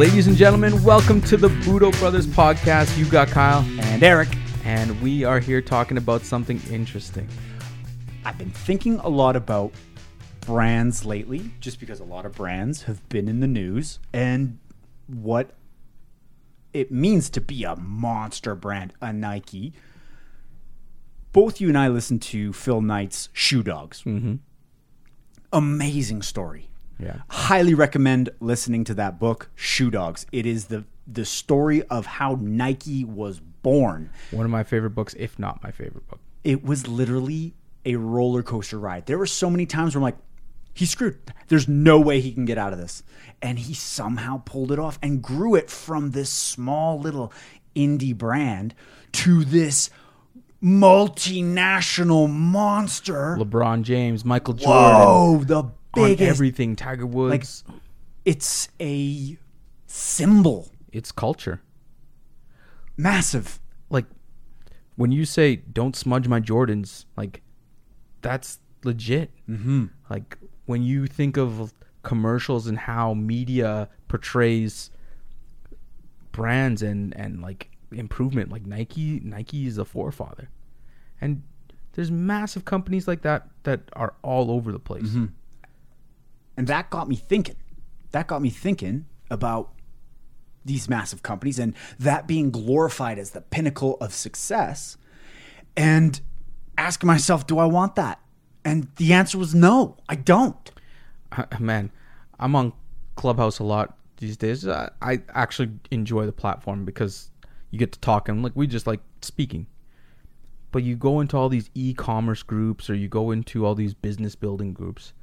Ladies and gentlemen, welcome to the Budo Brothers podcast. You got Kyle, And Eric, and we are here talking about something interesting. I've been thinking a lot about brands lately, just because a lot of brands have been in the news and what it means to be a monster brand, a Nike. Both you and I listened to Phil Knight's Shoe Dogs. Mm-hmm. Amazing story. Yeah. Highly recommend listening to that book, Shoe Dogs. It is the the story of how Nike was born. One of my favorite books, if not my favorite book. it was literally a roller coaster ride. There were so many times where I'm like, he's screwed. There's no way he can get out of this. And he somehow pulled it off and grew it from this small little indie brand to this multinational monster. LeBron James, Michael Jordan, Whoa, the on everything. Tiger Woods. Like, it's a symbol. it's culture. Massive. Like when you say "Don't smudge my Jordans," like that's legit. Mm-hmm. Like when you think of commercials and how media portrays brands and and like improvement, like Nike, Nike is a forefather, and there's massive companies like that that are all over the place. And that got me thinking. That got me thinking about these massive companies and that being glorified as the pinnacle of success and asking myself, do I want that? And the answer was no, I don't. Uh, man, I'm on Clubhouse a lot these days. I, I actually enjoy the platform because you get to talk and like we just like speaking. But you go into all these e-commerce groups or you go into all these business building groups.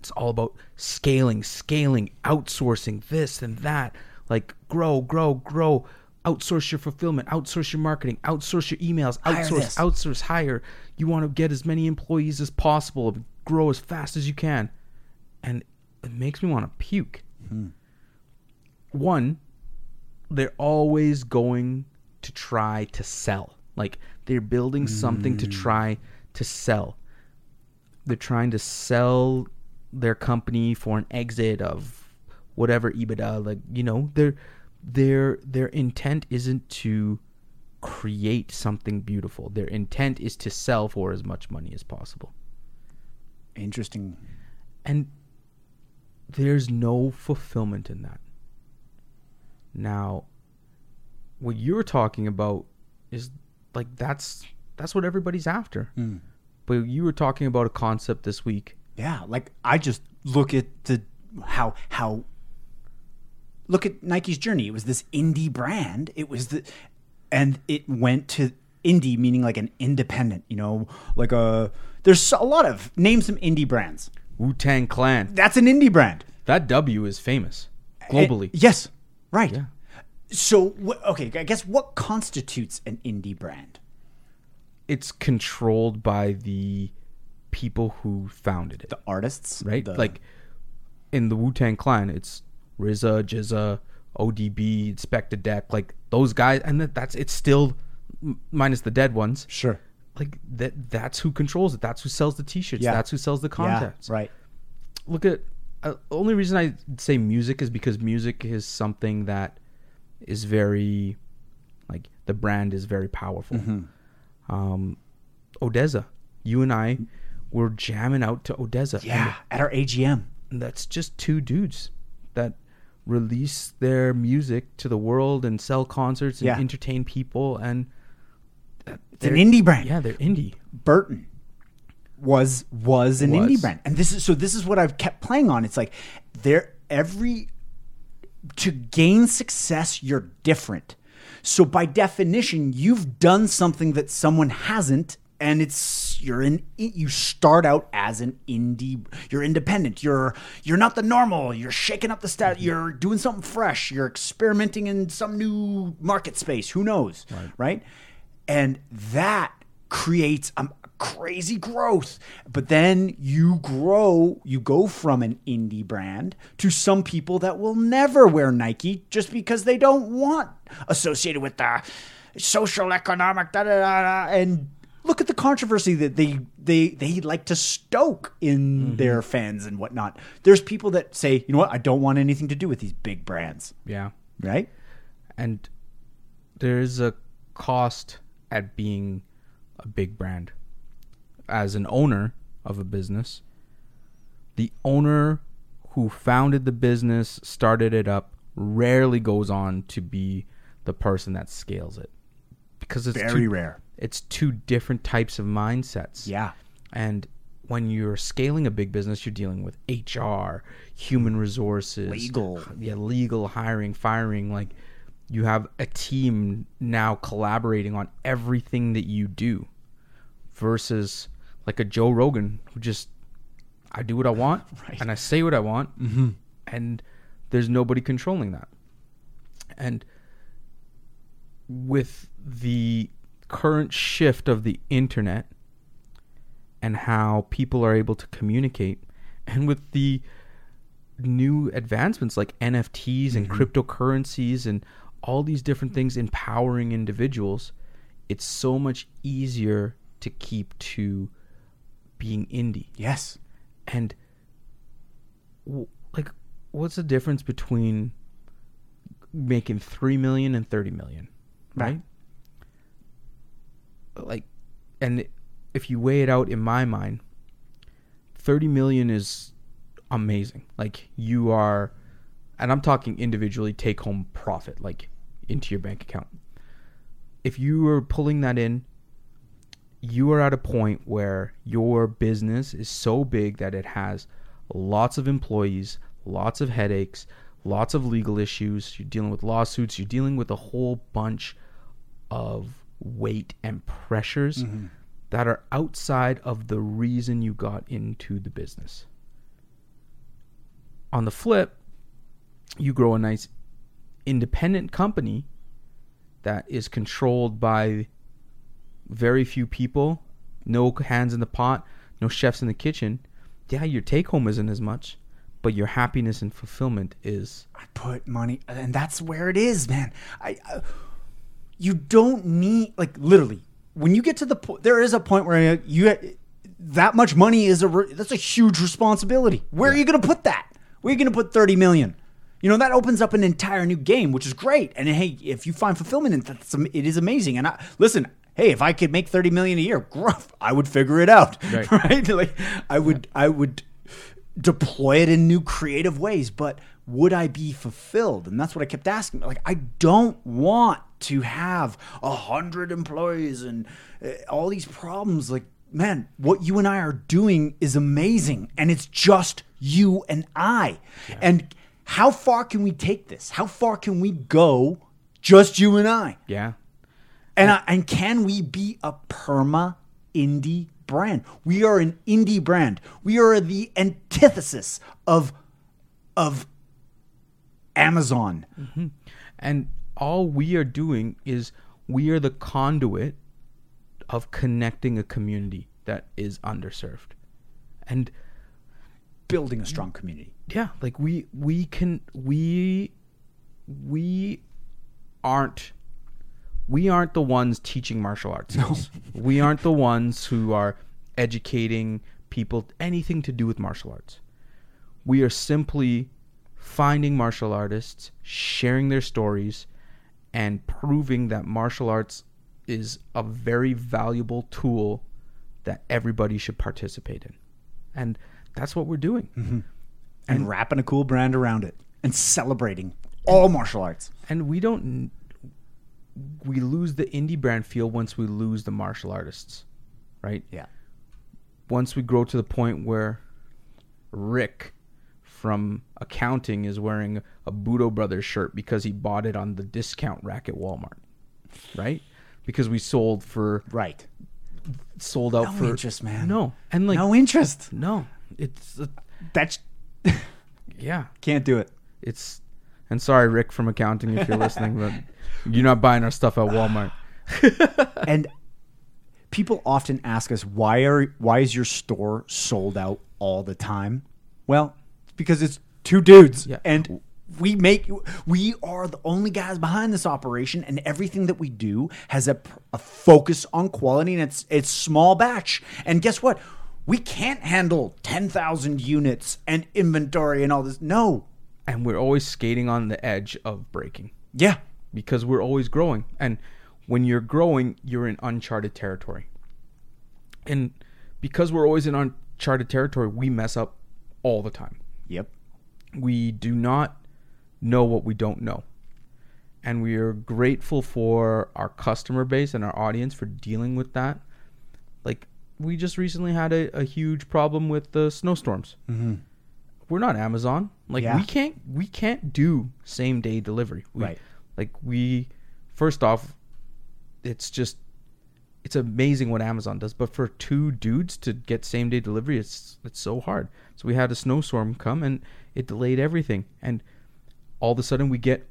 It's all about scaling, scaling, outsourcing this and that. Like grow, grow, grow. Outsource your fulfillment, outsource your marketing, outsource your emails, outsource, outsource, hire. You want to get as many employees as possible, grow as fast as you can and it makes me want to puke. Hmm. One, they're always going to try to sell. Like they're building something to hmm. try to sell. They're trying to sell their company for an exit of whatever EBITDA. Like you know, their their their intent isn't to create something beautiful. Their intent is to sell for as much money as possible Interesting. and there's no fulfillment in that. Now, what you're talking about is like that's that's what everybody's after. Hmm. But you were talking about a concept this week. Yeah, like I just look at the how how look at Nike's journey. It was this indie brand. It was the and it went to indie meaning like an independent, you know, like a there's a lot of name some indie brands. Wu Tang Clan. That's an indie brand. That W is famous globally. And- yes, right. Yeah. So okay, I guess what constitutes an indie brand? It's controlled by the people who founded it. The artists, right? The- like in the Wu Tang Clan, it's RZA, GZA, ODB, Inspectah Deck, like those guys, and that, that's it's still minus the dead ones. sure. Like that, that's who controls it. That's who sells the T-shirts. Yeah. That's who sells the Yeah, right. Look at uh, only reason I say music is because music is something that is very like the brand is very powerful. Mm-hmm. Um, ODESZA, you and I were jamming out to ODESZA. Yeah, at our AGM. that's just two dudes that release their music to the world and sell concerts and Yeah. entertain people and It's an indie brand. yeah they're indie Burton was was an Was. indie brand. And this is so this is what I've kept playing on. It's like there every to gain success you're different. So by definition, you've done something that someone hasn't and it's you're in you start out as an indie you're independent you're you're not the normal you're shaking up the stat mm-hmm. you're doing something fresh you're experimenting in some new market space who knows right, and that creates a crazy growth. But then you grow you go from an indie brand to some people that will never wear nike just because they don't want associated with the social economic da da da da and look at the controversy that they they they like to stoke in mm-hmm. their fans and whatnot. There's people that say, you know what, I don't want anything to do with these big brands, Yeah. right? And there is a cost at being a big brand. As an owner of a business, the owner who founded the business, started it up, rarely goes on to be the person that scales it. Because it's Very too, rare. It's two different types of mindsets. Yeah. And when you're scaling a big business, you're dealing with HR, human resources, Legal. yeah, legal, hiring, firing. Like you have a team now collaborating on everything that you do, versus like a Joe Rogan who just I do what I want Right. and I say what I want, mm-hmm. and there's nobody controlling that. And with the current shift of the internet and how people are able to communicate. And with the new advancements like NFTs and mm-hmm. cryptocurrencies and all these different things empowering individuals it's so much easier to keep to being indie. Yes. and w- like what's the difference between making 3 million and 30 million right like and if you weigh it out in my mind 30 million is amazing like you are and i'm talking individually take home profit like into your bank account if you are pulling that in you are at a point where your business is so big that it has lots of employees, lots of headaches, lots of legal issues. You're dealing with lawsuits. You're dealing with a whole bunch of weight and pressures mm-hmm. that are outside of the reason you got into the business. On the flip, you grow a nice independent company that is controlled by very few people, no hands in the pot, no chefs in the kitchen, yeah, your take home isn't as much, but your happiness and fulfillment is. I put money, and that's where it is, man. I, I you don't need like literally when you get to the point. There is a point where you that much money is a that's a huge responsibility. Where are you going to put that? Where are you going to put thirty million? You know that opens up an entire new game, which is great. And hey, if you find fulfillment in that, it is amazing. And I, listen, hey, if I could make thirty million a year, gruff, I would figure it out, Right. right? Like I would, I would deploy it in new creative ways, but would I be fulfilled? And that's what I kept asking. Like, I don't want to have a hundred employees and uh, all these problems. Like, man, what you and I are doing is amazing, and it's just you and I. And how far can we take this? How far can we go? Just you and I. Yeah. And I, and can we be a perma indie brand? We are an indie brand. We are the antithesis of of Amazon. Mm-hmm. And all we are doing is we are the conduit of connecting a community that is underserved. And Building a strong community. yeah, like we we can we we aren't we aren't the ones teaching martial arts. skills. We aren't the ones who are educating people anything to do with martial arts. We are simply finding martial artists, sharing their stories, and proving that martial arts is a very valuable tool that everybody should participate in. And that's what we're doing. Mm-hmm. And, wrapping a cool brand around it and celebrating all martial arts. and we don't we lose the indie brand feel once we lose the martial artists right Yeah. once we grow to the point where rick from accounting is wearing a budo brothers shirt because he bought it on the discount rack at walmart right because we sold for Right. sold out No for interest, man. no and like no interest. no it's uh, That's yeah can't do it. it's and sorry rick from accounting if you're listening but you're not buying our stuff at walmart and people often ask us why are why is your store sold out all the time well because it's two dudes. Yeah. and we make we are the only guys behind this operation and everything that we do has a, a focus on quality and it's it's small batch. And guess what? We can't handle 10,000 units and inventory and all this. No. And we're always skating on the edge of breaking. Yeah. Because we're always growing. And when you're growing you're in uncharted territory. And because we're always in uncharted territory we mess up all the time yep we do not know what we don't know. And we are grateful for our customer base and our audience for dealing with that. Like, we just recently had a, a huge problem with the snowstorms. Mm-hmm. We're not Amazon. Like, Yeah. we can't we can't do same day delivery. We, Right. Like, we first off, it's just it's amazing what Amazon does. But for two dudes to get same day delivery, it's it's so hard. So we had a snowstorm come and it delayed everything. And all of a sudden we get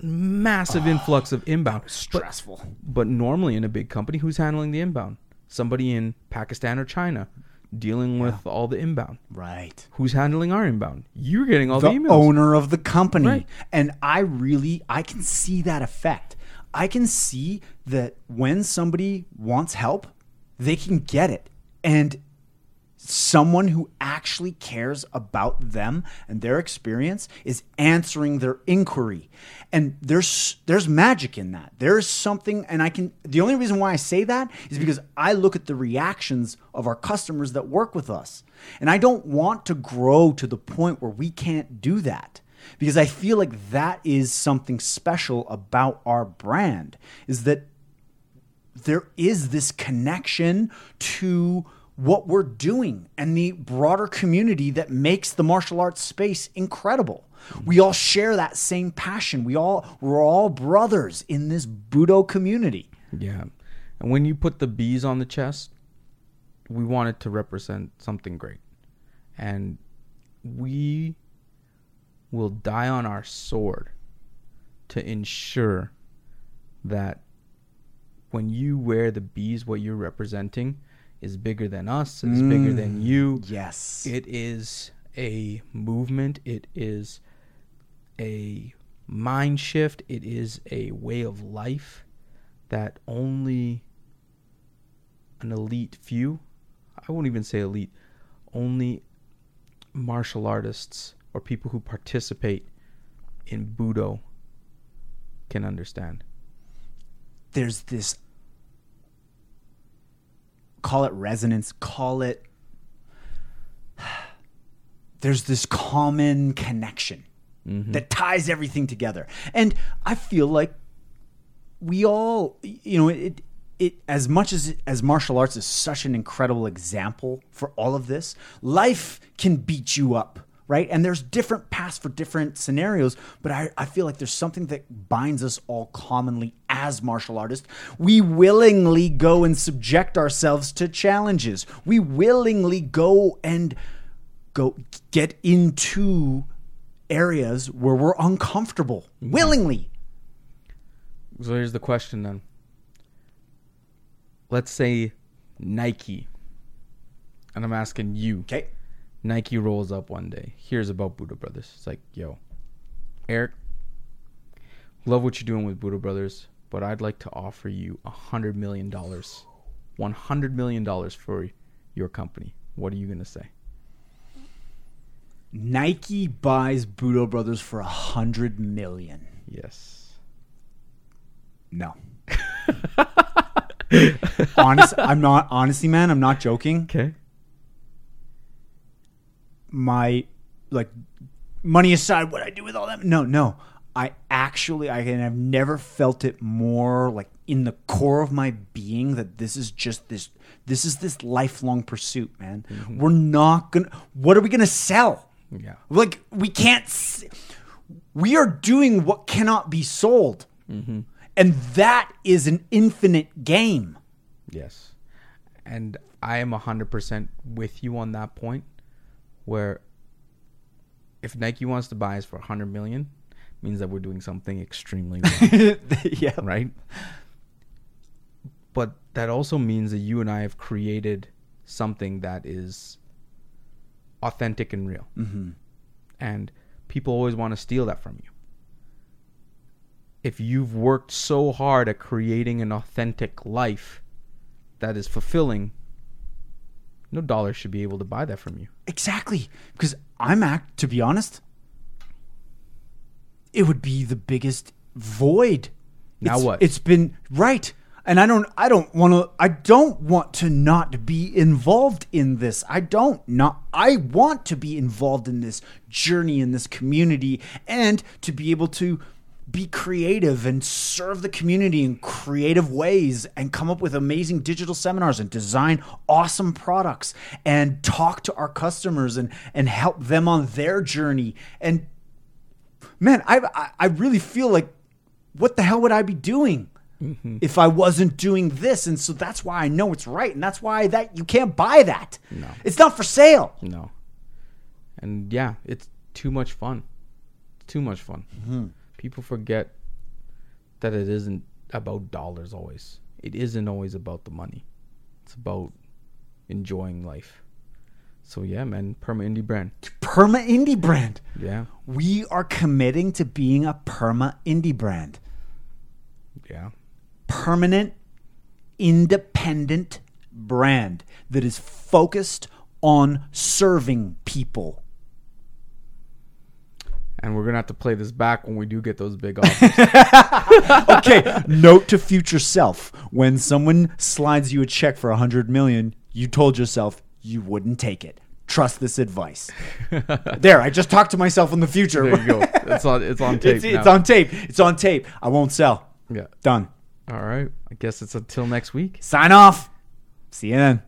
massive ah, influx of inbound. But, stressful but normally in a big company, who's handling the inbound? Somebody in Pakistan or China dealing with all the inbound. right Who's handling our inbound? You're getting all the the, emails. owner of the company. Right. And I really I can see that effect. I can see that when somebody wants help, they can get it. And someone who actually cares about them and their experience is answering their inquiry. And there's there's magic in that. There's something and i can the only reason why i say that is because i look at the reactions of our customers that work with us. And i don't want to grow to the point where we can't do that because i feel like that is something special about our brand is that there is this connection to what we're doing and the broader community that makes the martial arts space incredible. Hmm. We all share that same passion. We all we're all brothers in this Budo community. Yeah. And when you put the bees on the chest, we want it to represent something great. And we will die on our sword to ensure that when you wear the bees, what you're representing is bigger than us, is bigger than mm, you. Yes. It is a movement. It is a mind shift. It is a way of life that only an elite few, I won't even say elite, only martial artists or people who participate in Budo can understand. There's this call it resonance, call it there's this common connection mm-hmm. that ties everything together. And I feel like we all, you know, it, it as much as as martial arts is such an incredible example for all of this, life can beat you up, right? And there's different paths for different scenarios, but I, I feel like there's something that binds us all commonly as martial artists. We willingly go and subject ourselves to challenges. We willingly go and go get into areas where we're uncomfortable mm-hmm. willingly. So here's the question then. Let's say Nike, and I'm asking you. Okay. Nike rolls up one day, hears about Budo Brothers. It's like, yo, Eric, love what you're doing with Budo Brothers, but I'd like to offer you a hundred million dollars, one hundred million dollars for your company. What are you gonna say? Nike buys Budo Brothers for a hundred million. Yes. No. Honest, I'm not honestly, man. I'm not joking. Okay. My like money aside, what I do with all that? No, no. I actually, I and I've never felt it more like in the core of my being that this is just this. This is this lifelong pursuit, man. Mm-hmm. We're not gonna. What are we gonna sell? Yeah. Like we can't. We are doing what cannot be sold, mm-hmm. and that is an infinite game. Yes. And I am 100% with you on that point where if Nike wants to buy us for 100 million, means that we're doing something extremely wrong, yeah. right? But that also means that you and I have created something that is authentic and real. Mm-hmm. And people always want to steal that from you. If you've worked so hard at creating an authentic life that is fulfilling, no dollar should be able to buy that from you. Exactly. Because I'm act to be honest, it would be the biggest void. Now It's- what? It's been right. And I don't I don't want to I don't want to not be involved in this. I don't not I want to be involved in this journey in this community and to be able to be creative and serve the community in creative ways and come up with amazing digital seminars and design awesome products and talk to our customers and and help them on their journey and man I I, really feel like what the hell would I be doing mm-hmm. if I wasn't doing this and so that's why I know it's right and that's why that you can't buy that No. it's not for sale No. And yeah, it's too much fun. Too much fun. Mm-hmm. People forget that it isn't about dollars always. It isn't always about the money. It's about enjoying life. So yeah, man, perma indie brand. perma indie brand Yeah, we are committing to being a perma indie brand yeah, permanent, independent brand that is focused on serving people. And we're gonna have to play this back when we do get those big offers. Okay, note to future self: when someone slides you a check for a hundred million, you told yourself you wouldn't take it. Trust this advice. there, I just talked to myself in the future. there you go. It's on. It's on tape. It's, it's on tape. It's on tape. I won't sell. Yeah. Done. All right. I guess it's until next week. Sign off. See you then.